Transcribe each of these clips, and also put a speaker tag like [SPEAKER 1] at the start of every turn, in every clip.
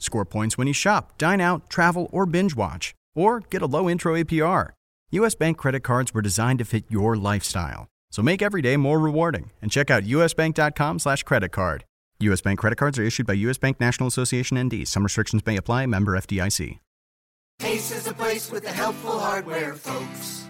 [SPEAKER 1] score points when you shop, dine out, travel, or binge watch, or get a low intro APR. U.S. Bank credit cards were designed to fit your lifestyle. So make every day more rewarding and check out usbank.com slash credit card. U.S. Bank credit cards are issued by U.S. Bank National Association ND. Some restrictions may apply. Member FDIC.
[SPEAKER 2] Ace is the place with the helpful hardware, folks.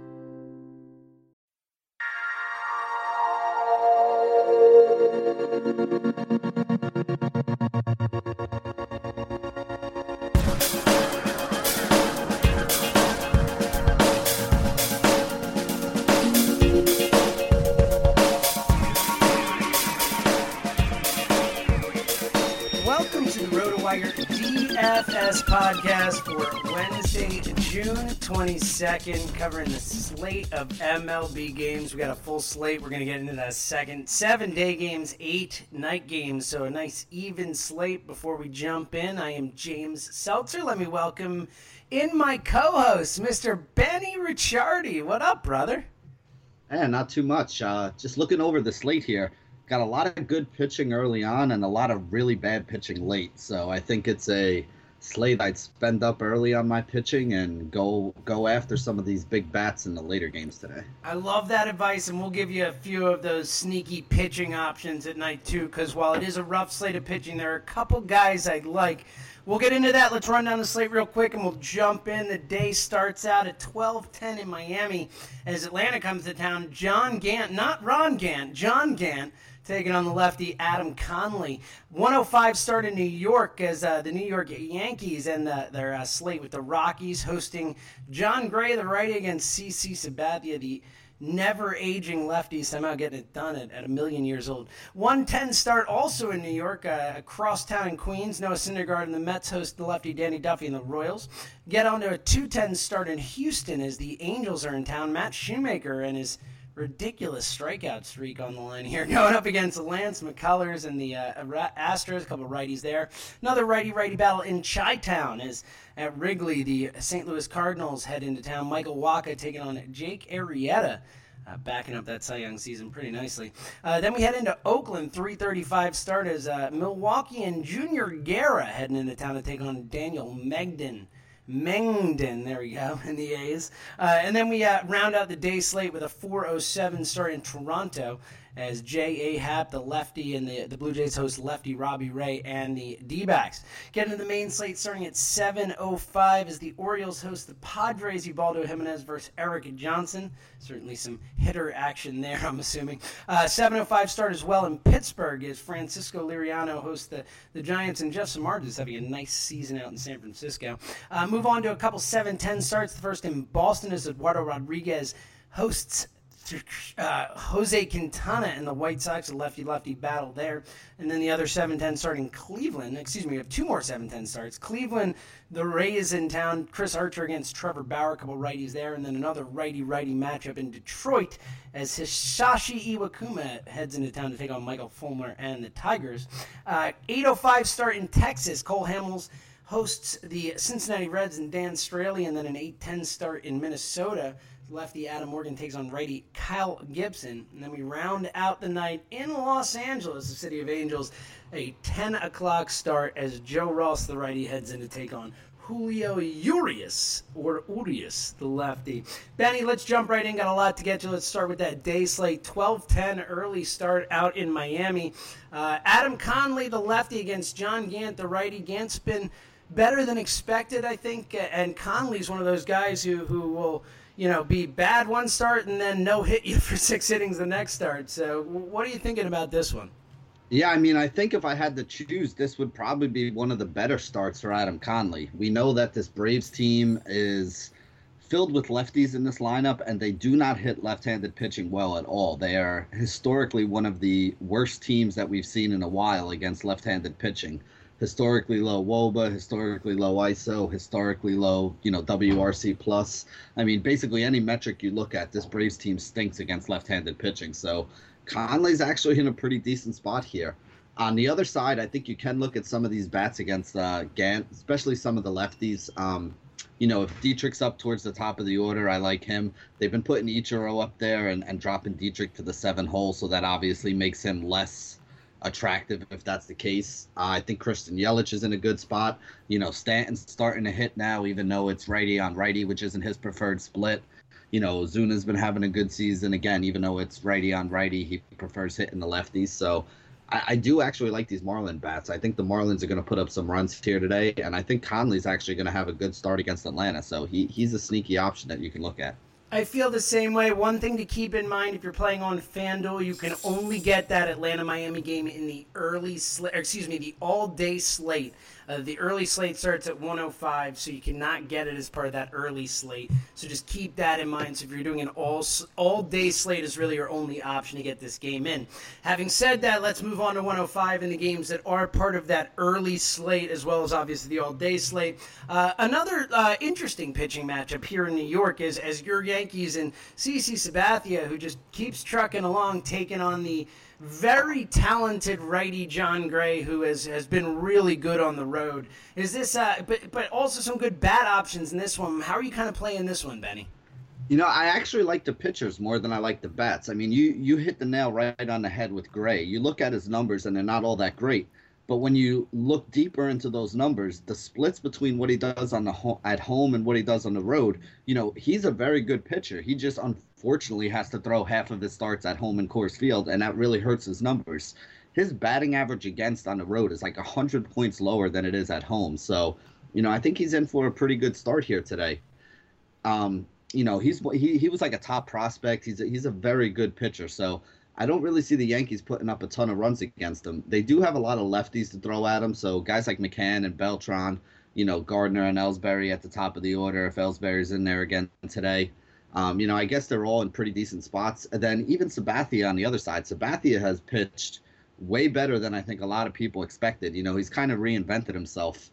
[SPEAKER 2] DFS podcast for Wednesday, June 22nd, covering the slate of MLB games. We got a full slate. We're going to get into that second. Seven day games, eight night games. So a nice even slate before we jump in. I am James Seltzer. Let me welcome in my co host, Mr. Benny Ricciardi. What up, brother?
[SPEAKER 3] Eh, not too much. Uh, just looking over the slate here, got a lot of good pitching early on and a lot of really bad pitching late. So I think it's a slate I'd spend up early on my pitching and go go after some of these big bats in the later games today.
[SPEAKER 2] I love that advice, and we'll give you a few of those sneaky pitching options at night too. Because while it is a rough slate of pitching, there are a couple guys I like. We'll get into that. Let's run down the slate real quick, and we'll jump in. The day starts out at 12:10 in Miami as Atlanta comes to town. John Gant, not Ron Gant, John Gant. Taking on the lefty Adam Conley. 105 start in New York as uh, the New York Yankees and the, their uh, slate with the Rockies hosting Jon Gray, the righty, against CC Sabathia, the never aging lefty, somehow getting it done at, at a million years old. 110 start also in New York, uh, across town in Queens. Noah Syndergaard and the Mets host the lefty Danny Duffy and the Royals. Get on to a 210 start in Houston as the Angels are in town. Matt Shoemaker and his ridiculous strikeout streak on the line here, going up against Lance McCullers and the uh, Astros. A couple righties there. Another righty-righty battle in Chi-Town as at Wrigley, the St. Louis Cardinals head into town. Michael Wacha taking on Jake Arrieta. Uh, backing up that Cy Young season pretty nicely. Uh, then we head into Oakland, 335 start as uh, Milwaukee and Junior Guerra heading into town to take on Daniel Megden. Mengden, there we go, in the A's. Uh, and then we uh, round out the day slate with a 407 start in Toronto as J.A. Happ, the lefty, and the, the Blue Jays host lefty Robbie Ray and the D backs. Getting to the main slate starting at 7.05 as the Orioles host the Padres, Ubaldo Jimenez versus Erik Johnson. Certainly some hitter action there, I'm assuming. Uh, 7.05 start as well in Pittsburgh as Francisco Liriano hosts the, the Giants, and Jeff Samardzija is having a nice season out in San Francisco. Uh, move on to a couple 7.10 starts. The first in Boston is Eduardo Rodriguez hosts uh, Jose Quintana and the White Sox, a lefty lefty battle there. And then the other 7 10 start in Cleveland. Excuse me, we have two more 7 10 starts. Cleveland, the Rays in town. Chris Archer against Trevor Bauer, a couple righties there. And then another righty righty matchup in Detroit as Hisashi Iwakuma heads into town to take on Michael Fulmer and the Tigers. Uh, 805 start in Texas. Cole Hamels hosts the Cincinnati Reds and Dan Straily, and then an 8-10 start in Minnesota. Lefty Adam Morgan takes on righty Kyle Gibson. And then we round out the night in Los Angeles, the City of Angels, a 10 o'clock start as Joe Ross, the righty, heads in to take on Julio Urias, or Urias, the lefty. Benny, let's jump right in. Got a lot to get to. Let's start with that day slate. 12-10 early start out in Miami. Uh, Adam Conley, the lefty, against John Gant, the righty. Gant's been better than expected, I think. And Conley's one of those guys who, who will, you know, be bad one start and then no hit you for six innings the next start. So, what are you thinking about this one?
[SPEAKER 3] Yeah, I mean, I think if I had to choose, this would probably be one of the better starts for Adam Conley. We know that this Braves team is filled with lefties in this lineup, and they do not hit left handed pitching well at all. They are historically one of the worst teams that we've seen in a while against left handed pitching historically low woba, historically low ISO, historically low, you know, WRC plus. I mean, basically any metric you look at, this Braves team stinks against left-handed pitching. So Conley's actually in a pretty decent spot here. On the other side, I think you can look at some of these bats against uh, Gant, especially some of the lefties. Um, you know, if Dietrich's up towards the top of the order, I like him. They've been putting Ichiro up there and, and dropping Dietrich to the seven hole, so that obviously makes him less attractive if that's the case. Uh, I think Christian Yelich is in a good spot. You know, Stanton's starting to hit now, even though it's righty on righty, which isn't his preferred split. You know, Ozuna's been having a good season again, even though it's righty on righty. He prefers hitting the lefties. So I, I do actually like these Marlin bats. I think the Marlins are going to put up some runs here today, and I think Conley's actually going to have a good start against Atlanta. So he, he's a sneaky option that you can look at.
[SPEAKER 2] I feel the same way. One thing to keep in mind if you're playing on FanDuel, you can only get that Atlanta Miami game in the early slate, excuse me, the all day slate. Uh, the early slate starts at 105, so you cannot get it as part of that early slate. So just keep that in mind. So if you're doing an all all day slate, is really your only option to get this game in. Having said that, let's move on to 105 in the games that are part of that early slate, as well as obviously the all day slate. Uh, another uh, interesting pitching matchup here in New York is as your Yankees and CC Sabathia, who just keeps trucking along, taking on the very talented righty John Gray, who has, has been really good on the road. Is this, uh, but but also some good bat options in this one. How are you kind of playing this one, Benny?
[SPEAKER 3] You know, I actually like the pitchers more than I like the bats. I mean, you you hit the nail right on the head with Gray. You look at his numbers and they're not all that great. But when you look deeper into those numbers, the splits between what he does on the ho- at home and what he does on the road, you know, he's a very good pitcher. He just unfortunately has to throw half of his starts at home in Coors Field, and that really hurts his numbers. His batting average against on the road is like 100 points lower than it is at home. So, you know, I think he's in for a pretty good start here today. Um, you know, he's he, he was like a top prospect. He's a, he's a very good pitcher. So I don't really see the Yankees putting up a ton of runs against them. They do have a lot of lefties to throw at them, so guys like McCann and Beltran, you know, Gardner and Ellsbury at the top of the order. If Ellsbury's in there again today, um, you know, I guess they're all in pretty decent spots. And then even Sabathia on the other side. Sabathia has pitched way better than I think a lot of people expected. You know, he's kind of reinvented himself,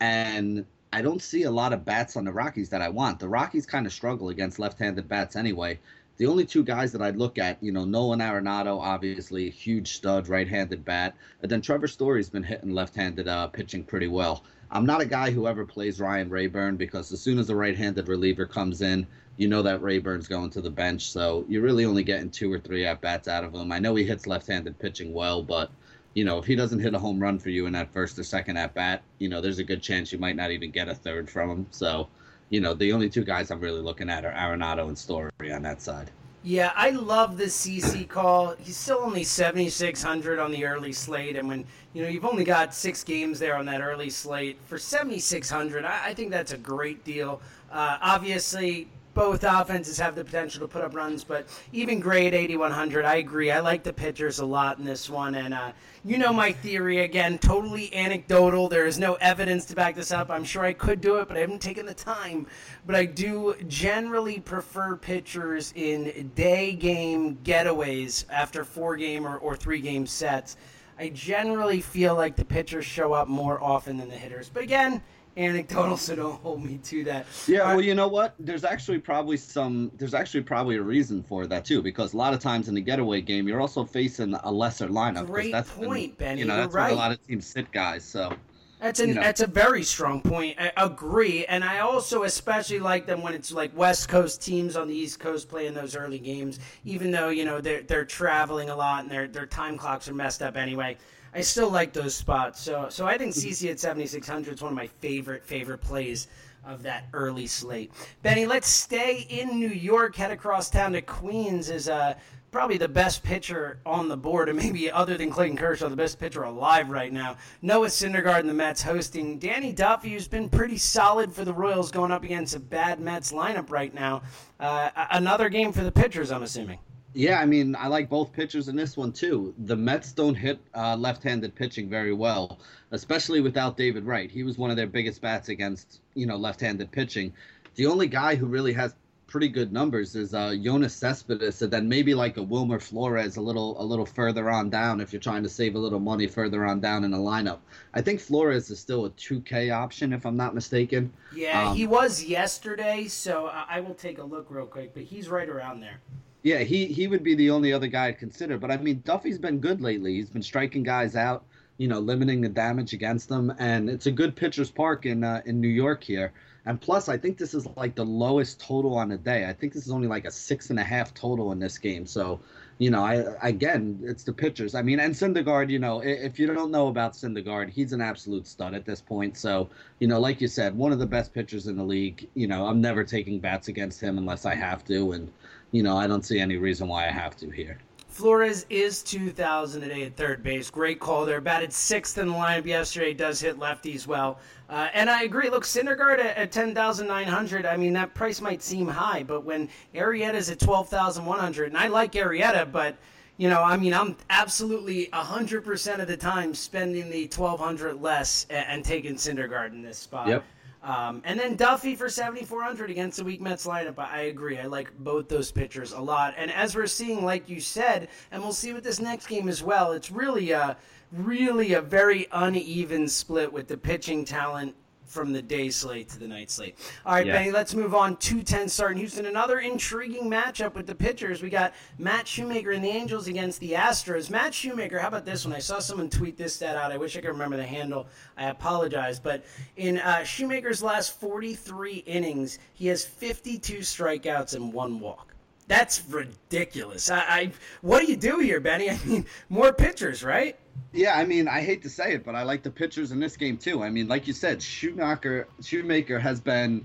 [SPEAKER 3] and I don't see a lot of bats on the Rockies that I want. The Rockies kind of struggle against left-handed bats anyway the only two guys that I'd look at, you know, Nolan Arenado, obviously huge stud, right-handed bat, and then Trevor Story's been hitting left-handed uh, pitching pretty well. I'm not a guy who ever plays Ryan Raburn because as soon as a right-handed reliever comes in, you know that Raburn's going to the bench, so you're really only getting two or three at bats out of him. I know he hits left-handed pitching well, but you know if he doesn't hit a home run for you in that first or second at bat, you know there's a good chance you might not even get a third from him. So you know, the only two guys I'm really looking at are Arenado and Story on that side.
[SPEAKER 2] Yeah, I love the CC call. He's still only 7,600 on the early slate. And when, you know, you've only got six games there on that early slate, for 7,600, I, I think that's a great deal. Uh, obviously, both offenses have the potential to put up runs, but even grade 8,100, I agree. I like the pitchers a lot in this one. And uh, you know my theory, again, totally anecdotal. There is no evidence to back this up. I'm sure I could do it, but I haven't taken the time. But I do generally prefer pitchers in day game getaways after four game or, or three game sets. I generally feel like the pitchers show up more often than the hitters. But again, anecdotal, so don't hold me to that.
[SPEAKER 3] Yeah, well, you know what? There's actually probably some. There's actually probably a reason for that too, because a lot of times in the getaway game, you're also facing a lesser lineup.
[SPEAKER 2] Great
[SPEAKER 3] that's
[SPEAKER 2] point,
[SPEAKER 3] when,
[SPEAKER 2] Benny.
[SPEAKER 3] You know,
[SPEAKER 2] You're
[SPEAKER 3] that's
[SPEAKER 2] right.
[SPEAKER 3] when a lot of teams sit guys. So
[SPEAKER 2] That's an,
[SPEAKER 3] you know.
[SPEAKER 2] that's a very strong point. I agree, and I also especially like them when it's like West Coast teams on the East Coast playing those early games, even though you know they're they're traveling a lot and their their time clocks are messed up anyway. I still like those spots. So so I think CC at 7600 is one of my favorite favorite plays of that early slate. Benny, let's stay in New York. Head across town to Queens is uh probably the best pitcher on the board, and maybe other than Clayton Kershaw, the best pitcher alive right now. Noah Syndergaard and the Mets hosting Danny Duffy, who's been pretty solid for the Royals, going up against a bad Mets lineup right now. Uh, another game for the pitchers, I'm assuming.
[SPEAKER 3] Yeah, I mean, I like both pitchers in this one too. The Mets don't hit uh, left-handed pitching very well, especially without David Wright. He was one of their biggest bats against, you know, left-handed pitching. The only guy who really has pretty good numbers is uh, Yoenis Cespedes, and then maybe like a Wilmer Flores a little a little further on down if you're trying to save a little money further on down in the lineup. I think Flores is still a 2K option if I'm not mistaken.
[SPEAKER 2] Yeah,
[SPEAKER 3] Um,
[SPEAKER 2] he was yesterday, so I I will take a look real quick, but he's right around there.
[SPEAKER 3] Yeah, he he would be the only other guy I'd consider. But I mean, Duffy's been good lately. He's been striking guys out, you know, limiting the damage against them, and it's a good pitcher's park in uh, in New York here. And plus, I think this is like the lowest total on the day. I think this is only like a six and a half total in this game. So, you know, I again, it's the pitchers. I mean, and Syndergaard, you know, if you don't know about Syndergaard, he's an absolute stud at this point. So, you know, like you said, one of the best pitchers in the league. You know, I'm never taking bats against him unless I have to, and you know, I don't see any reason why I have to here.
[SPEAKER 2] Flores is 2,000 today at third base. Great call there. Batted sixth in the lineup yesterday. Does hit lefties well. Uh, and I agree. Look, Syndergaard at, at 10,900. I mean, that price might seem high, but when Arrieta's at 12,100, and I like Arrieta, but you know, I mean, I'm absolutely 100% of the time spending the 1,200 less and, and taking Syndergaard in this spot.
[SPEAKER 3] Yep.
[SPEAKER 2] Um, and then Duffy for 7,400 against the weak Mets lineup. I agree. I like both those pitchers a lot. And as we're seeing, like you said, and we'll see with this next game as well, it's really a, really a very uneven split with the pitching talent from the day slate to the night slate. All right,
[SPEAKER 3] Yeah.
[SPEAKER 2] Benny, let's move on. 210 start in Houston. Another intriguing matchup with the pitchers. We got Matt Shoemaker and the Angels against the Astros. Matt Shoemaker, how about this one? I saw someone tweet this stat out. I wish I could remember the handle. I apologize. But in uh, Shoemaker's last 43 innings, he has 52 strikeouts and one walk. That's ridiculous. I, I what do you do here, Benny? I mean, more pitchers, right?
[SPEAKER 3] Yeah, I mean, I hate to say it, but I like the pitchers in this game too. I mean, like you said, Shoemaker Shoemaker has been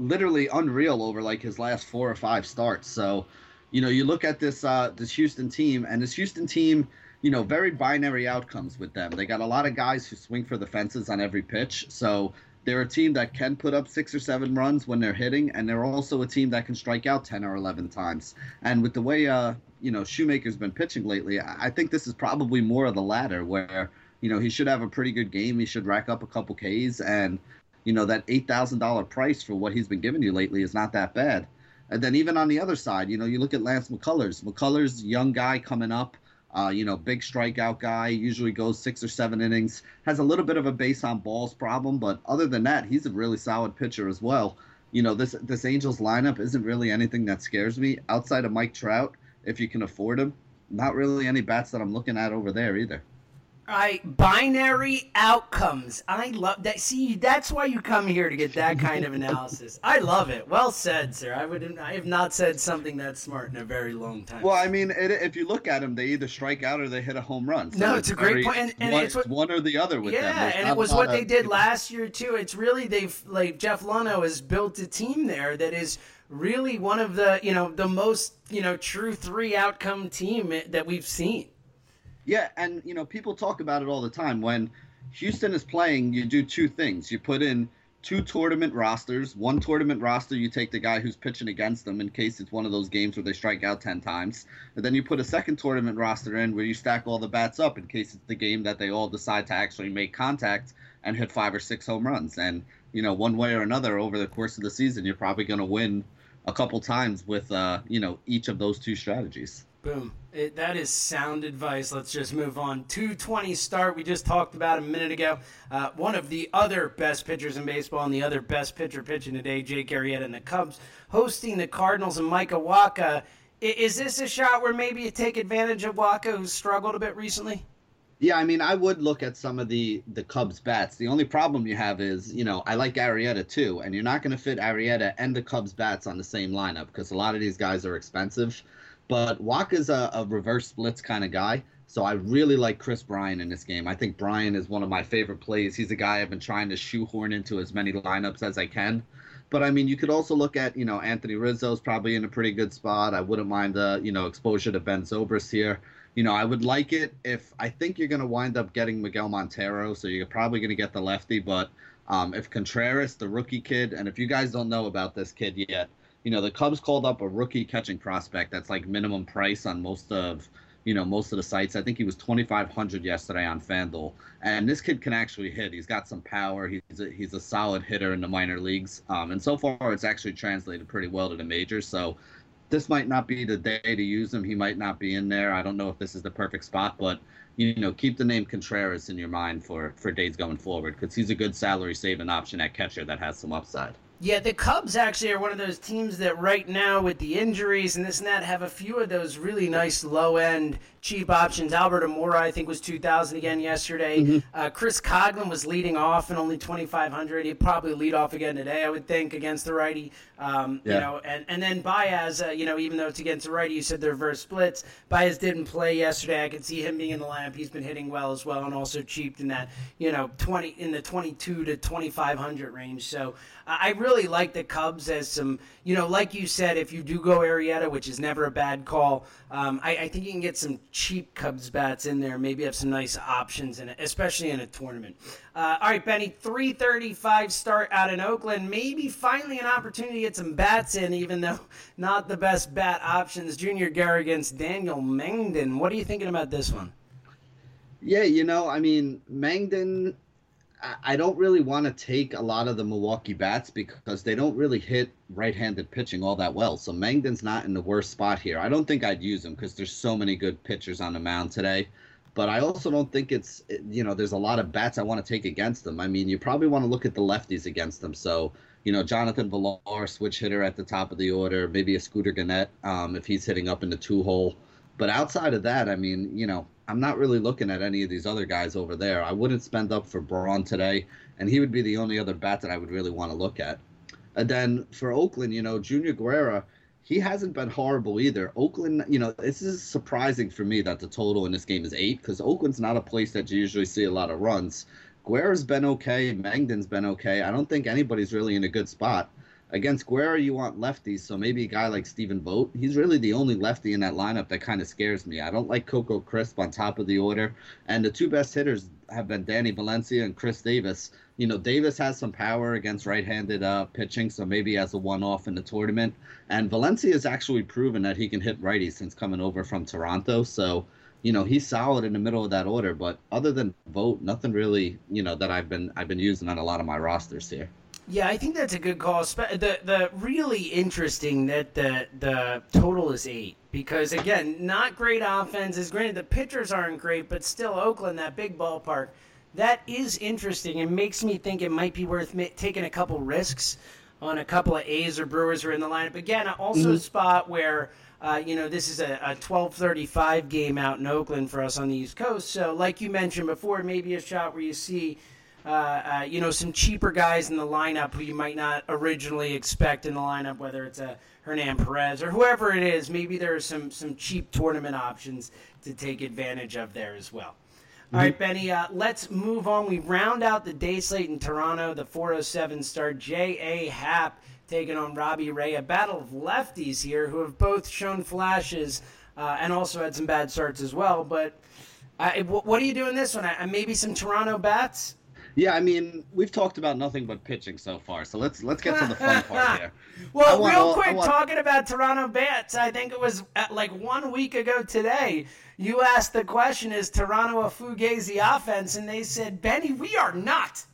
[SPEAKER 3] literally unreal over like his last four or five starts. So, you know, you look at this uh, this Houston team, and this Houston team, you know, very binary outcomes with them. They got a lot of guys who swing for the fences on every pitch. So they're a team that can put up six or seven runs when they're hitting, and they're also a team that can strike out ten or eleven times. And with the way uh, you know Shoemaker's been pitching lately, I think this is probably more of the latter, where you know he should have a pretty good game. He should rack up a couple Ks, and you know that eight thousand dollar price for what he's been giving you lately is not that bad. And then even on the other side, you know, you look at Lance McCullers. McCullers, young guy coming up, uh, you know, big strikeout guy, usually goes six or seven innings, has a little bit of a base on balls problem, but other than that, he's a really solid pitcher as well. You know, this this Angels lineup isn't really anything that scares me outside of Mike Trout, if you can afford him. Not really any bats that I'm looking at over there either.
[SPEAKER 2] All right, binary outcomes. I love that. See, that's why you come here to get that kind of analysis. I love it. Well said, sir. I would. I have not said something that smart in a very long time.
[SPEAKER 3] Well, I mean, it, if you look at them, they either strike out or they hit a home run. So
[SPEAKER 2] No, it's a great
[SPEAKER 3] very-
[SPEAKER 2] point, and- and
[SPEAKER 3] one,
[SPEAKER 2] it's what-
[SPEAKER 3] one or the other with them.
[SPEAKER 2] yeah,
[SPEAKER 3] There's
[SPEAKER 2] and it was what they
[SPEAKER 3] of-
[SPEAKER 2] did last year too. It's really they've like Jeff Luhnow has built a team there that is really one of the you know the most you know true three outcome team that we've seen.
[SPEAKER 3] Yeah, and you know, people talk about it all the time. When Houston is playing, you do two things. You put in two tournament rosters. One tournament roster, you take the guy who's pitching against them in case it's one of those games where they strike out 10 times. And then you put a second tournament roster in where you stack all the bats up in case it's the game that they all decide to actually make contact and hit five or six home runs. And, you know, one way or another over the course of the season, you're probably going to win a couple times with, uh, you know, each of those two strategies.
[SPEAKER 2] Boom. It, that is sound advice. Let's just move on. 220 start. We just talked about a minute ago. Uh, one of the other best pitchers in baseball and the other best pitcher pitching today, Jake Arrieta and the Cubs, hosting the Cardinals and Micah Wacha. Is this a shot where maybe you take advantage of Wacha, who's struggled a bit recently?
[SPEAKER 3] Yeah, I mean, I would look at some of the the Cubs bats. The only problem you have is, you know, I like Arrieta too, and you're not going to fit Arrieta and the Cubs bats on the same lineup because a lot of these guys are expensive. But Wacha's a, a reverse splits kind of guy. So I really like Kris Bryant in this game. I think Bryant is one of my favorite plays. He's a guy I've been trying to shoehorn into as many lineups as I can. But I mean, you could also look at, you know, Anthony Rizzo's probably in a pretty good spot. I wouldn't mind the, you know, exposure to Ben Zobrist here. You know, I would like it if I think you're going to wind up getting Miguel Montero, so you're probably going to get the lefty. But um, if Contreras, the rookie kid, and if you guys don't know about this kid yet, you know, the Cubs called up a rookie catching prospect that's like minimum price on most of you know most of the sites. I think he was 2,500 yesterday on FanDuel, and this kid can actually hit. He's got some power. He's a, he's a solid hitter in the minor leagues, um, and so far it's actually translated pretty well to the majors. So this might not be the day to use him. He might not be in there. I don't know if this is the perfect spot, but you know, keep the name Contreras in your mind for for days going forward because he's a good salary saving option at catcher that has some upside.
[SPEAKER 2] Yeah, the Cubs actually are one of those teams that right now, with the injuries and this and that, have a few of those really nice low end cheap options. Albert Almora, I think, was 2,000 again yesterday. Mm-hmm. Uh, Chris Coghlan was leading off and only 2,500. He'd probably lead off again today, I would think, against the righty. Um, yeah. You know, and, and then Baez, uh, you know, even though it's against the righty, you said they're reverse splits. Baez didn't play yesterday. I could see him being in the lineup. He's been hitting well as well, and also cheap in that, you know, 20 in the 22 to 2,500 range. So uh, I really like the Cubs as some, you know, like you said, if you do go Arrieta, which is never a bad call, um, I, I think you can get some cheap Cubs bats in there. Maybe have some nice options in it, especially in a tournament. Uh, all right, Benny, 335 start out in Oakland. Maybe finally an opportunity to get some bats in, even though not the best bat options. Junior Guerra against Daniel Mengden. What are you thinking about this one?
[SPEAKER 3] Yeah, you know, I mean, Mengden I don't really want to take a lot of the Milwaukee bats because they don't really hit right-handed pitching all that well. So Mengden's not in the worst spot here. I don't think I'd use him because there's so many good pitchers on the mound today. But I also don't think it's you know there's a lot of bats I want to take against them. I mean, you probably want to look at the lefties against them. So you know, Jonathan Villar, switch hitter at the top of the order, maybe a Scooter Gennett um, if he's hitting up in the two hole. But outside of that, I mean, you know, I'm not really looking at any of these other guys over there. I wouldn't spend up for Braun today, and he would be the only other bat that I would really want to look at. And then for Oakland, you know, Junior Guerra, he hasn't been horrible either. Oakland, you know, this is surprising for me that the total in this game is eight because Oakland's not a place that you usually see a lot of runs. Guerra's been okay. Mengden's been okay. I don't think anybody's really in a good spot. Against Guerra, you want lefties, so maybe a guy like Stephen Vogt. He's really the only lefty in that lineup that kind of scares me. I don't like Coco Crisp on top of the order. And the two best hitters have been Danny Valencia and Khris Davis. You know, Davis has some power against right-handed uh, pitching, so maybe as a one-off in the tournament. And Valencia has actually proven that he can hit righties since coming over from Toronto. So, you know, he's solid in the middle of that order. But other than Vogt, nothing really, you know, that I've been I've been using on a lot of my rosters here.
[SPEAKER 2] Yeah, I think that's a good call. The the really interesting that the the total is eight because again, not great offenses. Granted, the pitchers aren't great, but still Oakland, that big ballpark, that is interesting and makes me think it might be worth taking a couple risks on a couple of A's or Brewers who are in the lineup. Again, also mm-hmm. a spot where. Uh, you know, this is a, a 12:35 game out in Oakland for us on the East Coast. So, like you mentioned before, maybe a shot where you see uh, uh, you know, some cheaper guys in the lineup who you might not originally expect in the lineup, whether it's a Hernan Perez or whoever it is. Maybe there are some some cheap tournament options to take advantage of there as well. All right, Benny, uh, let's move on. We round out the day slate in Toronto. The 407 star J.A. Happ taking on Robbie Ray. A battle of lefties here who have both shown flashes uh, and also had some bad starts as well. But uh, what are you doing this one? maybe some Toronto bats?
[SPEAKER 3] Yeah, I mean, we've talked about nothing but pitching so far, so let's let's get to the fun part here.
[SPEAKER 2] well, want, real quick, want... talking about Toronto bats, I think it was uh, like one week ago today. You asked the question, "Is Toronto a fugazi offense?" And they said, "Benny, we are not."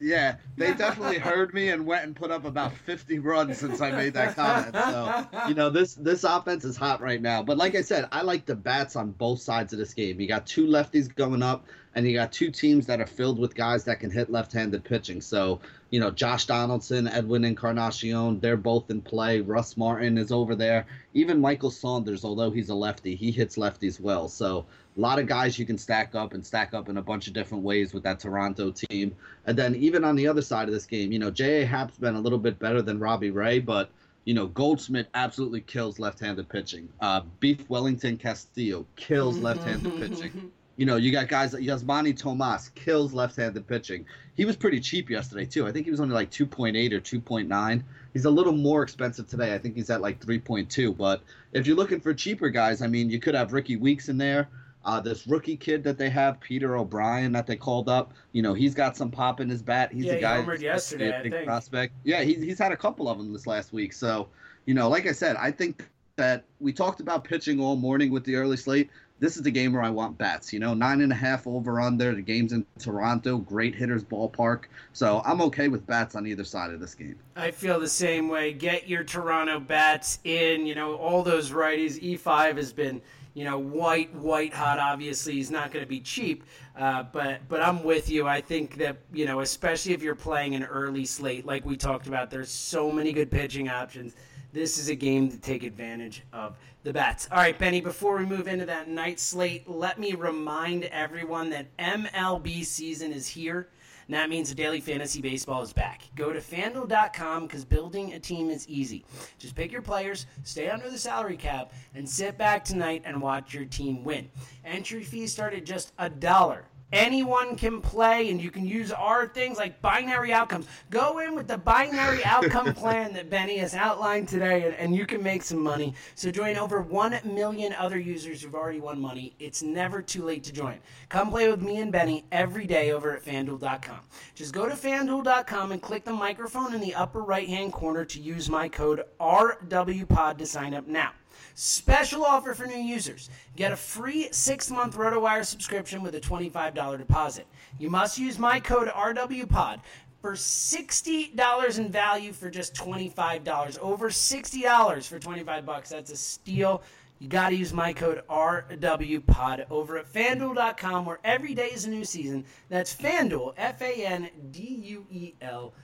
[SPEAKER 3] Yeah, they definitely heard me and went and put up about 50 runs since I made that comment. So, you know, this this offense is hot right now. But like I said, I like the bats on both sides of this game. You got two lefties going up, and you got two teams that are filled with guys that can hit left-handed pitching. So, you know, Josh Donaldson, Edwin Encarnacion, they're both in play. Russ Martin is over there. Even Michael Saunders, although he's a lefty, he hits lefties well. So a lot of guys you can stack up and stack up in a bunch of different ways with that Toronto team. And then even on the other side of this game, you know, J.A. Happ's been a little bit better than Robbie Ray, but you know, Goldschmidt absolutely kills left-handed pitching. Uh, Beef Wellington Castillo kills left-handed pitching. You know, you got guys like Yasmany Tomas kills left-handed pitching. He was pretty cheap yesterday too. I think he was only like 2.8 or 2.9. He's a little more expensive today. I think he's at like 3.2. But if you're looking for cheaper guys, I mean, you could have Rickie Weeks in there. Uh, this rookie kid that they have, Peter O'Brien, that they called up, you know, he's got some pop in his bat. He's
[SPEAKER 2] yeah,
[SPEAKER 3] a guy.
[SPEAKER 2] He yesterday,
[SPEAKER 3] a big prospect. Yeah, he's, he's had a couple of them this last week. So, you know, like I said, I think that we talked about pitching all morning with the early slate. This is the game where I want bats. You know, nine and a half over under. The game's in Toronto, great hitters ballpark. So I'm okay with bats on either side of this game.
[SPEAKER 2] I feel the same way. Get your Toronto bats in. You know, all those righties. E5 has been you know, white, white hot. Obviously, he's not going to be cheap, uh, but but I'm with you. I think that you know, especially if you're playing an early slate, like we talked about, there's so many good pitching options. This is a game to take advantage of the bats. All right, Benny. Before we move into that night slate, let me remind everyone that MLB season is here. And that means the daily fantasy baseball is back. Go to fanduel.com because building a team is easy. Just pick your players, stay under the salary cap, and sit back tonight and watch your team win. Entry fees start at just a dollar anyone can play and you can use our things like binary outcomes. Go in with the binary outcome plan that benny has outlined today and, and, you can make some money. So join over 1 million other users who've already won money. It's never too late to join. Come play with me and benny every day over at fanduel.com just go to fanduel.com and click the microphone in the upper right hand corner to use my code rwpod to sign up now Special offer for new users. Get a free six month RotoWire subscription with a $25 deposit. You must use my code RWPOD for $60 in value for just $25. Over $60 for 25 bucks. That's a steal. You got to use my code RWPOD over at fanduel.com where every day is a new season. That's FanDuel, F A N D U E L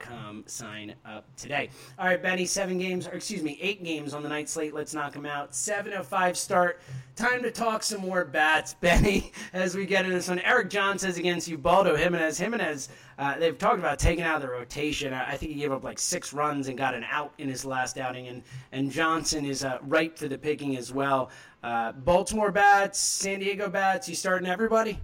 [SPEAKER 2] com. Sign up today. All right, Benny, seven games, or excuse me, eight games on the night slate. Let's knock them out. 7.05 start. Time to talk some more bats, Benny, as we get into this one. Eric John says against Ubaldo Jimenez. Jimenez, uh, they've talked about taking out of the rotation. I think he gave up like six runs and got an out in his last outing, and, and Johnson is uh, ripe for the picking as well. Uh, Baltimore bats, San Diego bats, you starting everybody?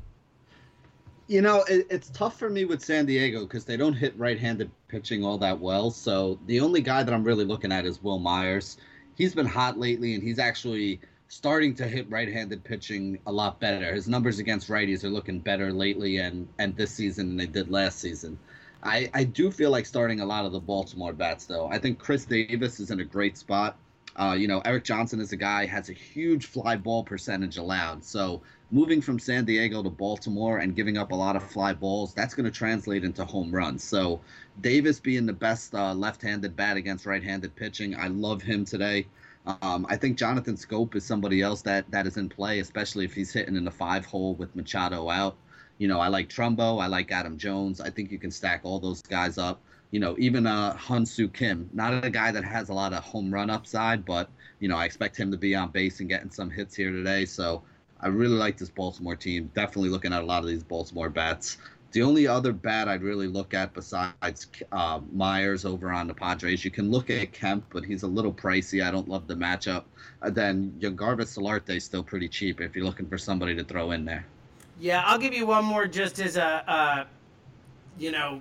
[SPEAKER 3] You know, it, it's tough for me with San Diego because they don't hit right-handed pitching all that well. So the only guy that I'm really looking at is Wil Myers. He's been hot lately, and he's actually starting to hit right-handed pitching a lot better. His numbers against righties are looking better lately, and and this season than they did last season. I, I do feel like starting a lot of the Baltimore bats though. I think Chris Davis is in a great spot. Uh, you know, Erik Johnson is a guy has a huge fly ball percentage allowed. So moving from San Diego to Baltimore and giving up a lot of fly balls, that's going to translate into home runs. So Davis being the best uh, left-handed bat against right-handed pitching, I love him today. Um, I think Jonathan Schoop is somebody else that that is in play, especially if he's hitting in the five hole with Machado out. You know, I like Trumbo, I like Adam Jones. I think you can stack all those guys up you know, even uh, Hyun-Soo Kim, not a guy that has a lot of home run upside, but you know, I expect him to be on base and getting some hits here today. So I really like this Baltimore team. Definitely looking at a lot of these Baltimore bats. The only other bat I'd really look at besides uh, Myers over on the Padres, you can look at Kemp, but he's a little pricey. I don't love the matchup. Uh, then Yangervis Solarte is still pretty cheap if you're looking for somebody to throw in there.
[SPEAKER 2] Yeah, I'll give you one more just as a, uh, you know,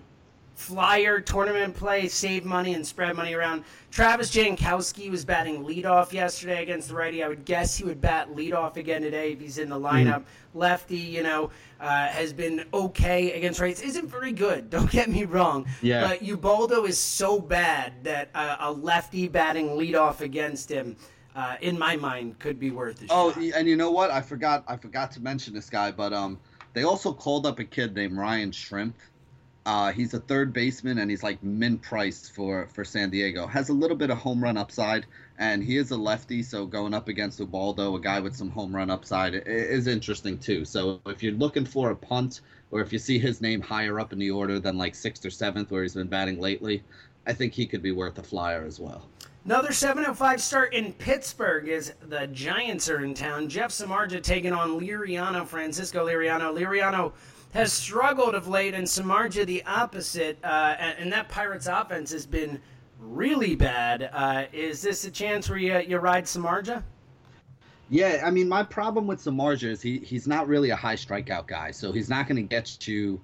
[SPEAKER 2] flyer tournament play, save money and spread money around. Travis Jankowski was batting leadoff yesterday against the righty. I would guess he would bat leadoff again today if he's in the lineup. Mm-hmm. Lefty, you know, uh, has been okay against righties. Isn't very good. Don't get me wrong. Yeah. But Ubaldo is so bad that uh, a lefty batting leadoff against him. Uh, in my mind, could be worth it.
[SPEAKER 3] Oh, and you know what? I forgot. I forgot to mention this guy, but um, they also called up a kid named Ryan Schimpf uh, he's a third baseman and he's like min price for for San Diego. Has a little bit of home run upside, and he is a lefty, so going up against Ubaldo, a guy with some home run upside, is interesting too. So if you're looking for a punt, or if you see his name higher up in the order than like sixth or seventh, where he's been batting lately, I think he could be worth a flyer as well.
[SPEAKER 2] Another 7:05 start in Pittsburgh is the Giants are in town. Jeff Samardzija taking on Liriano, Francisco Liriano. Liriano has struggled of late, and Samardzija the opposite. Uh, and, and, that Pirates offense has been really bad. Uh, is this a chance where you, you ride Samardzija?
[SPEAKER 3] Yeah, I mean, my problem with Samardzija is he, he's not really a high strikeout guy, so he's not going to get you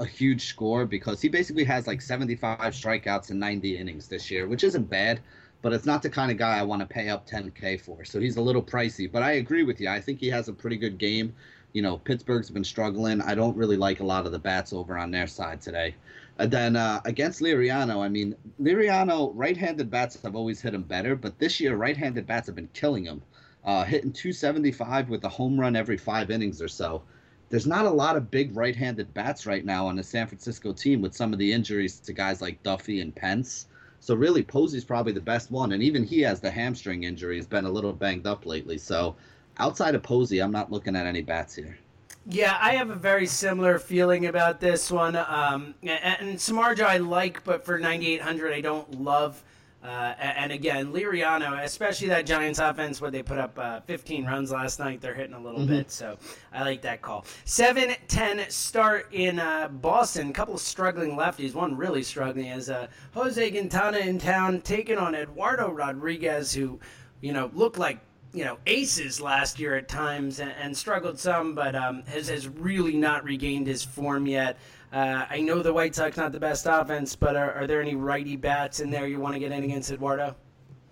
[SPEAKER 3] a huge score because he basically has like 75 strikeouts in 90 innings this year, which isn't bad, but it's not the kind of guy I want to pay up 10K for. So he's a little pricey, but I agree with you. I think he has a pretty good game you know, Pittsburgh's been struggling. I don't really like a lot of the bats over on their side today. And then uh, against Liriano, I mean, Liriano, right-handed bats have always hit him better, but this year, right-handed bats have been killing him, uh, hitting 275 with a home run every five innings or so. There's not a lot of big right-handed bats right now on the San Francisco team with some of the injuries to guys like Duffy and Pence. So really, Posey's probably the best one, and even he has the hamstring injury. He's been a little banged up lately. So outside of Posey, I'm not looking at any bats here.
[SPEAKER 2] Yeah, I have a very similar feeling about this one. Um, and, Samardzija I like, but for 9,800 I don't love. Uh, and again, Liriano, especially that Giants offense where they put up uh, 15 runs last night, they're hitting a little mm-hmm. bit. So I like that call. 7 10 start in uh, Boston. A couple of struggling lefties. One really struggling is uh, Jose Quintana in town taking on Eduardo Rodriguez, who, you know, looked like you know aces last year at times and, and struggled some, but um, has has really not regained his form yet. Uh, I know the White Sox not the best offense, but are, are there any righty bats in there you want to get in against Eduardo?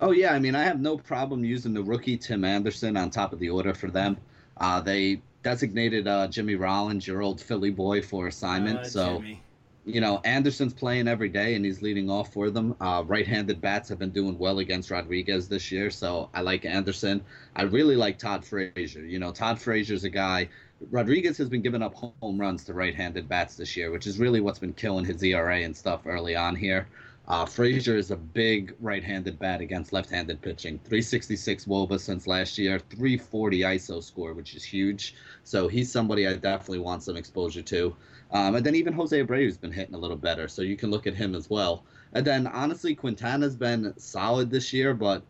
[SPEAKER 3] Oh yeah, I mean I have no problem using the rookie Tim Anderson on top of the order for them. Uh, they designated uh, Jimmy Rollins, your old Philly boy, for assignment, uh, so. Jimmy you know, Anderson's playing every day and he's leading off for them. Uh, right-handed bats have been doing well against Rodriguez this year, so I like Anderson. I really like Todd Frazier. You know, Todd Frazier's a guy. Rodriguez has been giving up home runs to right-handed bats this year, which is really what's been killing his ERA and stuff early on here. Uh, Frazier is a big right-handed bat against left-handed pitching. 366 WOBA since last year, 340 ISO score, which is huge. So he's somebody I definitely want some exposure to. Um, and then even Jose Abreu's been hitting a little better, so you can look at him as well. And then honestly, Quintana's been solid this year, but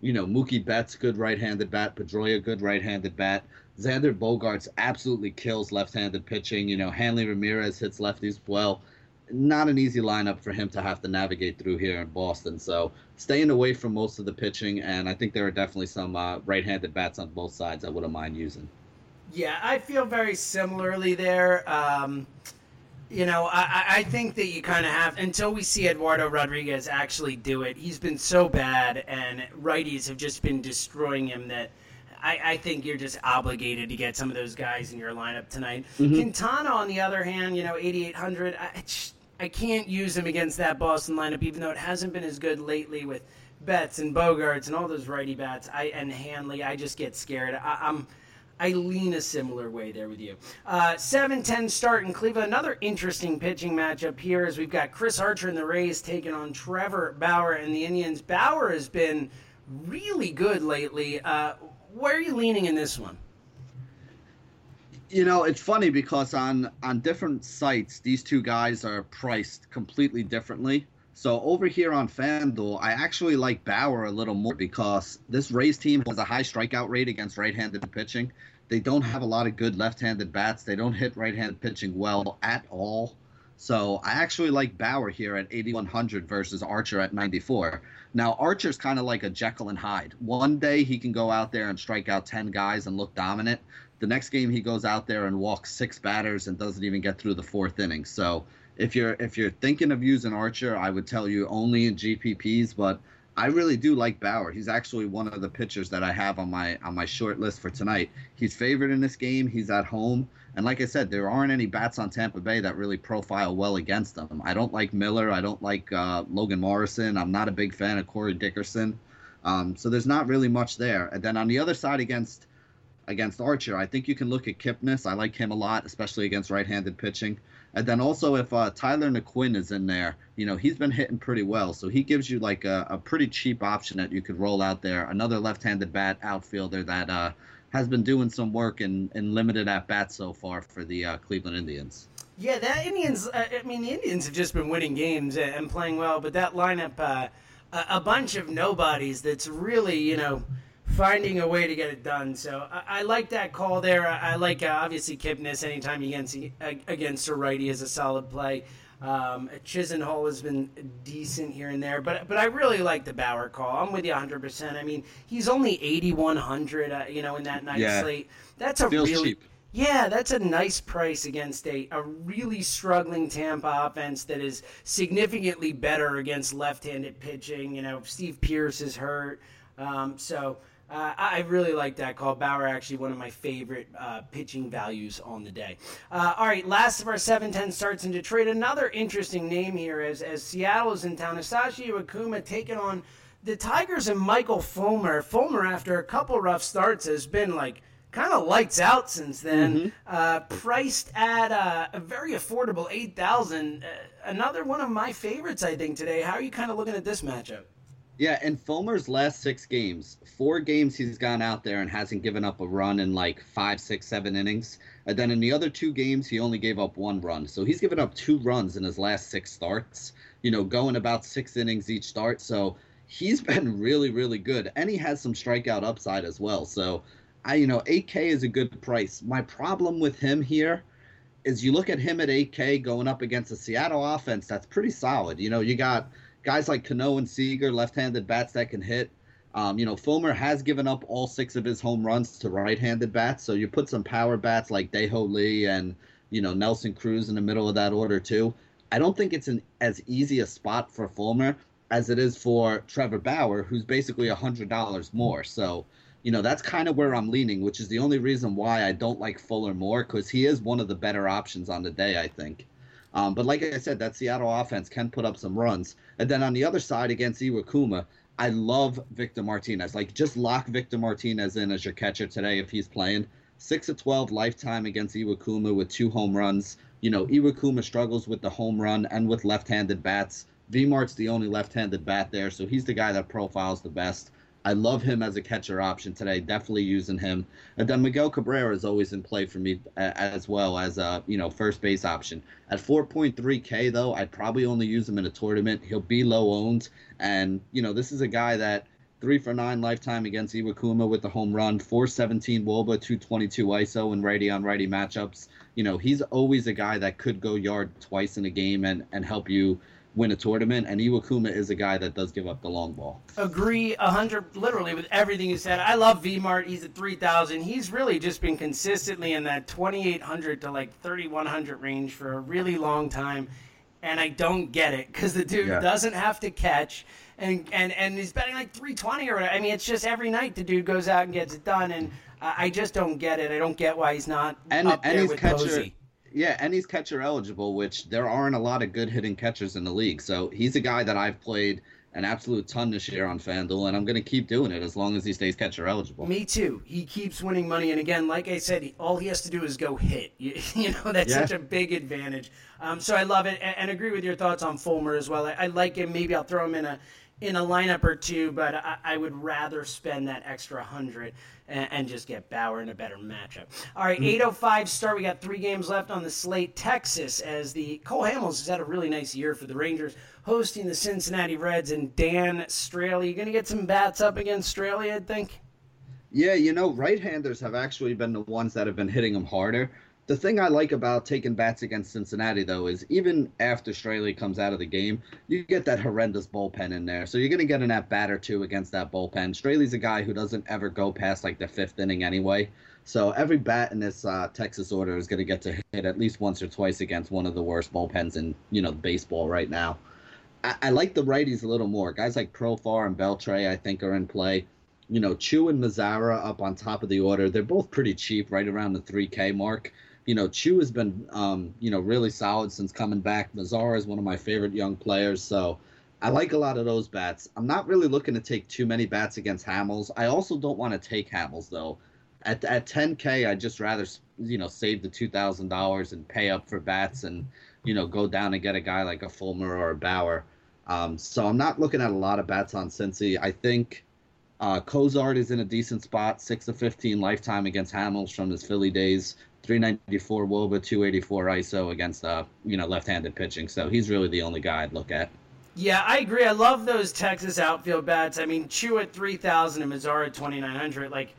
[SPEAKER 3] you know Mookie Betts, good right-handed bat, Pedroia, good right-handed bat. Xander Bogaerts absolutely kills left-handed pitching. You know Hanley Ramirez hits lefties well. Not an easy lineup for him to have to navigate through here in Boston. So staying away from most of the pitching, and I think there are definitely some uh, right-handed bats on both sides I wouldn't mind using.
[SPEAKER 2] Yeah, I feel very similarly there. Um, you know, I, I think that you kind of have until we see Eduardo Rodriguez actually do it. He's been so bad, and righties have just been destroying him that. I, I, think you're just obligated to get some of those guys in your lineup tonight. Mm-hmm. Quintana, on the other hand, you know, 8,800. I, I can't use him against that Boston lineup, even though it hasn't been as good lately with Betts and Bogaerts and all those righty bats. I and Hanley. I just get scared. I, I'm I lean a similar way there with you. Uh, 7 10 start in Cleveland. Another interesting pitching matchup here is we've got Chris Archer in the Rays taking on Trevor Bauer and the Indians. Bauer has been really good lately. Uh, where are you leaning in this one?
[SPEAKER 3] You know, it's funny because on on different sites, these two guys are priced completely differently. So over here on FanDuel, I actually like Bauer a little more because this Rays team has a high strikeout rate against right-handed pitching. They don't have a lot of good left-handed bats. They don't hit right-handed pitching well at all. So I actually like Bauer here at 8100 versus Archer at 94. Now Archer's kind of like a Jekyll and Hyde. One day he can go out there and strike out 10 guys and look dominant. The next game he goes out there and walks six batters and doesn't even get through the fourth inning. So if you're if you're thinking of using Archer, I would tell you only in GPPs, but I really do like Bauer. He's actually one of the pitchers that I have on my on my short list for tonight. He's favored in this game. He's at home, and like I said, there aren't any bats on Tampa Bay that really profile well against them. I don't like Miller. I don't like uh, Logan Morrison. I'm not a big fan of Corey Dickerson. Um, so there's not really much there. And then on the other side against against Archer, I think you can look at Kipnis. I like him a lot, especially against right-handed pitching. And then also if uh, Tyler Naquin is in there, you know, he's been hitting pretty well. So he gives you like a, a pretty cheap option that you could roll out there. Another left-handed bat outfielder that uh, has been doing some work in, in limited at bats so far for the uh, Cleveland Indians.
[SPEAKER 2] Yeah, that Indians. Uh, I mean, the Indians have just been winning games and playing well, but that lineup, uh, a bunch of nobodies. That's really, you know finding a way to get it done. So I, I like that call there. I, I like uh, obviously Kipnis anytime against against a righty is a solid play. Um, Chisenhall has been decent here and there, but but I really like the Bauer call. I'm with you 100. percent I mean, he's only 8100, uh, you know, in that night yeah. slate. That's a
[SPEAKER 3] Feels
[SPEAKER 2] really
[SPEAKER 3] cheap.
[SPEAKER 2] Yeah, that's a nice price against a, a really struggling Tampa offense that is significantly better against left-handed pitching. You know, Steve Pearce is hurt, um, so uh, I really like that call. Bauer actually one of my favorite uh, pitching values on the day. Uh, all right, last of our 7-10 starts in Detroit. Another interesting name here as, as Seattle is in town. Hisashi Iwakuma taking on the Tigers and Michael Fulmer. Fulmer, after a couple rough starts, has been like kind of lights out since then. Mm-hmm. Uh, priced at uh, a very affordable 8000 uh, Another one of my favorites, I think, today. How are you kind of looking at this matchup?
[SPEAKER 3] Yeah, and Fulmer's last six games, four games he's gone out there and hasn't given up a run in like five, six, seven innings. And then in the other two games, he only gave up one run. So he's given up two runs in his last six starts, you know, going about six innings each start. So he's been really, really good. And he has some strikeout upside as well. So, I, you know, 8K is a good price. My problem with him here is you look at him at 8K going up against a Seattle offense that's pretty solid. You know, you got guys like Cano and Seager, left-handed bats that can hit. Um, you know, Fulmer has given up all six of his home runs to right-handed bats, so you put some power bats like Dae-Ho Lee and you know Nelson Cruz in the middle of that order too. I don't think it's an as easy a spot for Fulmer as it is for Trevor Bauer, who's basically hundred dollars more. So, you know, that's kind of where I'm leaning, which is the only reason why I don't like Fulmer more because he is one of the better options on the day, I think. Um, but like I said, that Seattle offense can put up some runs. And then on the other side against Iwakuma, I love Victor Martinez. Like just lock Victor Martinez in as your catcher today if he's playing. Six of twelve lifetime against Iwakuma with two home runs. You know, Iwakuma struggles with the home run and with left-handed bats. Vmart's the only left-handed bat there, so he's the guy that profiles the best. I love him as a catcher option today. Definitely using him. And then Miguel Cabrera is always in play for me as well as a you know first base option. At 4.3K though, I'd probably only use him in a tournament. He'll be low owned, and you know this is a guy that three for nine lifetime against Iwakuma with the home run, 417 Woba, 222 ISO in righty on righty matchups. You know he's always a guy that could go yard twice in a game and and help you win a tournament. And Iwakuma is a guy that does give up the long ball.
[SPEAKER 2] Agree hundred literally with everything you said. I love Vmart. He's at three thousand. He's really just been consistently in that twenty eight hundred to like thirty one hundred range for a really long time. And I don't get it because the dude yeah. doesn't have to catch, and and and he's betting like three twenty or whatever. I mean, it's just every night the dude goes out and gets it done, and I just don't get it. I don't get why he's not
[SPEAKER 3] and,
[SPEAKER 2] up
[SPEAKER 3] and
[SPEAKER 2] there with
[SPEAKER 3] catcher,
[SPEAKER 2] Posey.
[SPEAKER 3] Yeah, and he's catcher eligible, which there aren't a lot of good hitting catchers in the league. So he's a guy that I've played an absolute ton this year on FanDuel, and I'm going to keep doing it as long as he stays catcher eligible.
[SPEAKER 2] Me too. He keeps winning money, and again, like I said, all he has to do is go hit. You, you know, that's yeah. such a big advantage. Um, so I love it, and, and, agree with your thoughts on Fulmer as well. I, I like him. Maybe I'll throw him in a in a lineup or two, but I, I would rather spend that extra hundred and, and, just get Bauer in a better matchup. All right, mm-hmm. 805 start. We got three games left on the slate. Texas, as the Cole Hamels has had a really nice year for the Rangers, hosting the Cincinnati Reds and Dan Straily. You going to get some bats up against Straily, I think?
[SPEAKER 3] Yeah, you know, right-handers have actually been the ones that have been hitting them harder. The thing I like about taking bats against Cincinnati, though, is even after Straily comes out of the game, you get that horrendous bullpen in there. So you're going to get an at bat or two against that bullpen. Straily's a guy who doesn't ever go past like the fifth inning anyway. So every bat in this uh, Texas order is going to get to hit at least once or twice against one of the worst bullpens in you know baseball right now. I, I like the righties a little more. Guys like Profar and Beltre, I think, are in play. You know, Choo and Mazara up on top of the order. They're both pretty cheap, right around the 3K mark you know, Choo has been, um, you know, really solid since coming back. Mazara is one of my favorite young players, so I like a lot of those bats. I'm not really looking to take too many bats against Hamels. I also don't want to take Hamels though. At at 10k, I'd just rather you know save the two thousand dollars and pay up for bats and you know go down and get a guy like a Fulmer or a Bauer. Um, so I'm not looking at a lot of bats on Cincy. I think uh, Cozart is in a decent spot, six of 15 lifetime against Hamels from his Philly days. 394 Woba, 284 ISO against uh, you know left-handed pitching. So he's really the only guy I'd look at.
[SPEAKER 2] Yeah, I agree. I love those Texas outfield bats. I mean, Choo at 3,000 and Mazara at 2,900. Like,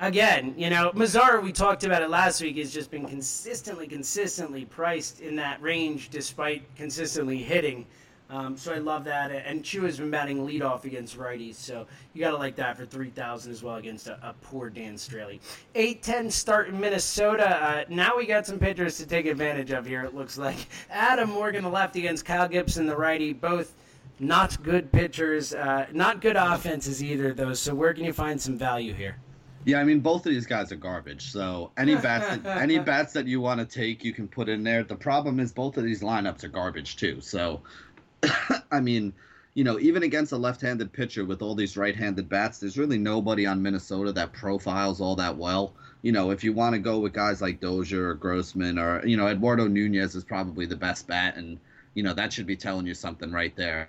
[SPEAKER 2] again, you know, Mazara, we talked about it last week, has just been consistently, consistently priced in that range despite consistently hitting. Um, so I love that. And Choo has been batting leadoff against righties, so you got to like that for 3,000 as well against a, a poor Dan Straily. 8-10 start in Minnesota. Uh, now we got some pitchers to take advantage of here, it looks like. Adam Morgan, the left against Kyle Gibson, the righty, both not good pitchers, uh, not good offenses either, though. So where can you find some value here?
[SPEAKER 3] Yeah, I mean both of these guys are garbage. So any bats that, any bats that you want to take, you can put in there. The problem is both of these lineups are garbage too. So I mean, you know, even against a left-handed pitcher with all these right-handed bats, there's really nobody on Minnesota that profiles all that well. You know, if you want to go with guys like Dozier or Grossman or you know Eduardo Nunez is probably the best bat, and you know that should be telling you something right there.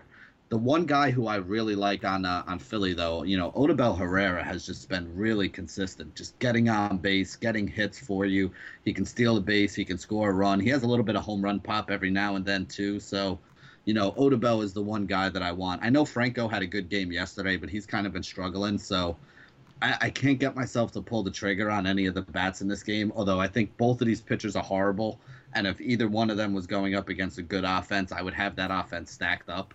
[SPEAKER 3] The one guy who I really like on uh, on Philly though, you know, Odubel Herrera has just been really consistent, just getting on base, getting hits for you. He can steal a base, he can score a run. He has a little bit of home run pop every now and then too. So you know, Odubel is the one guy that I want. I know Franco had a good game yesterday, but he's kind of been struggling, so I, I, can't get myself to pull the trigger on any of the bats in this game. Although I think both of these pitchers are horrible, and if either one of them was going up against a good offense, I would have that offense stacked up.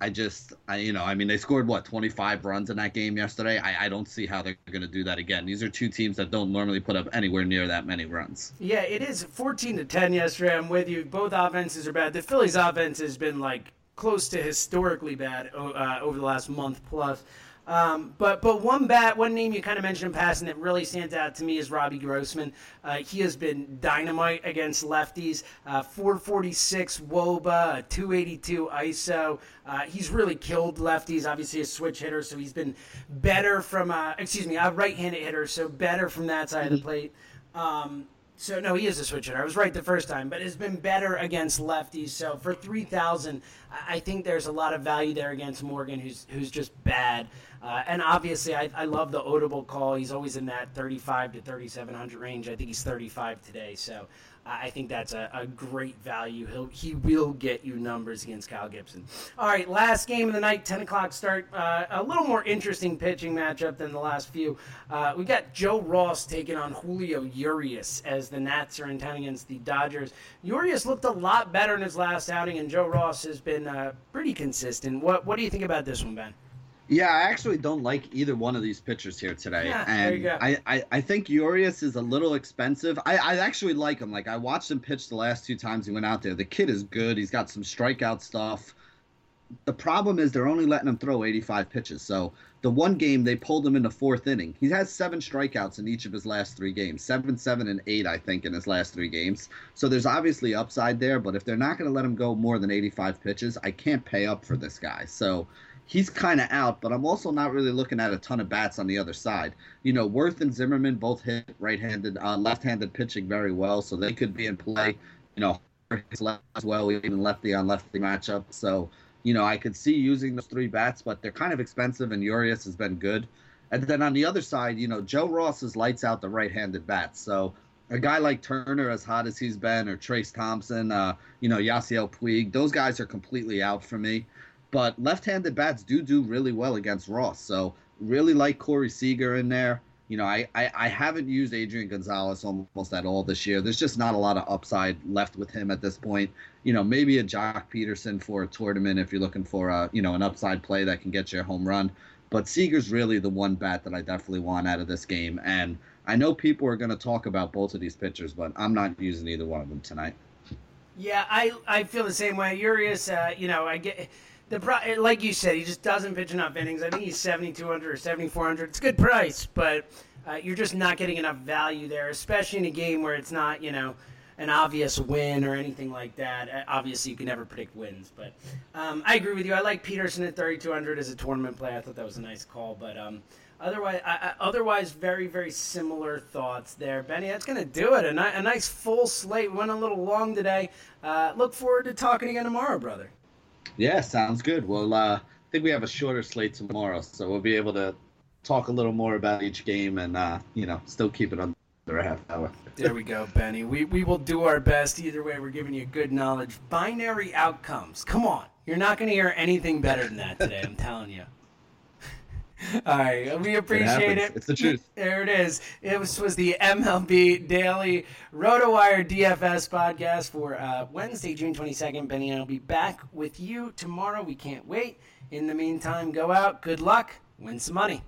[SPEAKER 3] I just, I, you know, I mean, they scored what 25 runs in that game yesterday. I, I don't see how they're going to do that again. These are two teams that don't normally put up anywhere near that many runs.
[SPEAKER 2] Yeah, it is 14 to 10 yesterday. I'm with you. Both offenses are bad. The Phillies' offense has been like close to historically bad uh, over the last month plus. Um, but but one bat, one name you kind of mentioned in passing that really stands out to me is Robbie Grossman. Uh, he has been dynamite against lefties. Uh, 446 WOBA, 282 ISO. Uh, he's really killed lefties. Obviously a switch hitter, so he's been better from uh, excuse me a right-handed hitter, so better from that side of the mm-hmm. plate. Um, so no, he is a switch hitter. I was right the first time, but has been better against lefties. So for three thousand, I think there's a lot of value there against Morgan, who's who's just bad. Uh, and obviously, I, I love the Odubel call. He's always in that 35 to 3700 range. I think he's 35 today. So I think that's a, a great value. He'll, he will get you numbers against Kyle Gibson. All right, last game of the night, 10 o'clock start. Uh, a little more interesting pitching matchup than the last few. Uh, we got Joe Ross taking on Julio Urias as the Nats are in town against the Dodgers. Urias looked a lot better in his last outing, and Joe Ross has been uh, pretty consistent. What, what do you think about this one, Ben?
[SPEAKER 3] Yeah, I actually don't like either one of these pitchers here today.
[SPEAKER 2] Yeah,
[SPEAKER 3] and I, I, I think Urias is a little expensive. I, I actually like him. Like I watched him pitch the last two times he went out there. The kid is good. He's got some strikeout stuff. The problem is they're only letting him throw 85 pitches. So the one game they pulled him in the fourth inning. He has seven strikeouts in each of his last three games. Seven, seven, and eight, I think, in his last three games. So there's obviously upside there, but if they're not going to let him go more than 85 pitches, I can't pay up for this guy. So he's kind of out, but I'm also not really looking at a ton of bats on the other side. You know, Werth and Zimmerman both hit right-handed, uh, left-handed pitching very well, so they could be in play. You know, as well, even lefty on lefty matchup. So, you know, I could see using those three bats, but they're kind of expensive, and Urias has been good. And then on the other side, you know, Joe Ross is lights out the right-handed bats. So a guy like Turner, as hot as he's been, or Trayce Thompson, uh, you know, Yasiel Puig, those guys are completely out for me. But left-handed bats do do really well against Ross. So really like Corey Seager in there. You know, I, I, I haven't used Adrian Gonzalez almost at all this year. There's just not a lot of upside left with him at this point. You know, maybe a Joc Pederson for a tournament if you're looking for a you know an upside play that can get you a home run. But Seager's really the one bat that I definitely want out of this game. And I know people are going to talk about both of these pitchers, but I'm not using either one of them tonight.
[SPEAKER 2] Yeah, I, I feel the same way. Urias, uh, you know, I get the pro- like you said, he just doesn't pitch enough innings. I think he's 7,200 or 7,400. It's a good price, but uh, you're just not getting enough value there, especially in a game where it's not, you know, an obvious win or anything like that. Uh, obviously, you can never predict wins, but um, I agree with you. I like Pederson at 3,200 as a tournament play. I thought that was a nice call, but um, otherwise, I, I, otherwise, very, very similar thoughts there. Benny, that's going to do it. A, ni- a, nice full slate. Went a little long today. Uh, look forward to talking again tomorrow, brother.
[SPEAKER 3] Yeah, sounds good. Well, uh, I think we have a shorter slate tomorrow, so we'll be able to talk a little more about each game and uh, you know still keep it under a half hour.
[SPEAKER 2] there we go, Benny. We we will do our best. Either way, we're giving you good knowledge. Binary outcomes. Come on, you're not going to hear anything better than that today. I'm telling you. All right, we appreciate it.
[SPEAKER 3] it. It's the truth.
[SPEAKER 2] There it is. It was, was the MLB Daily RotoWire DFS podcast for uh, Wednesday, June 22nd. Benny and I'll be back with you tomorrow. We can't wait. In the meantime, go out. Good luck. Win some money.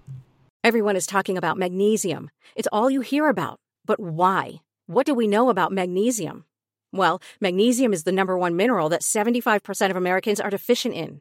[SPEAKER 4] Everyone is talking about magnesium. It's all you hear about. But why? What do we know about magnesium? Well, magnesium is the number one mineral that 75% of Americans are deficient in.